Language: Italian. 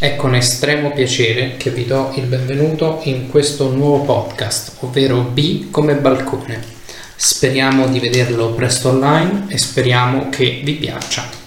È con estremo piacere che vi do il benvenuto in questo nuovo podcast, ovvero B come balcone. Speriamo di vederlo presto online e speriamo che vi piaccia.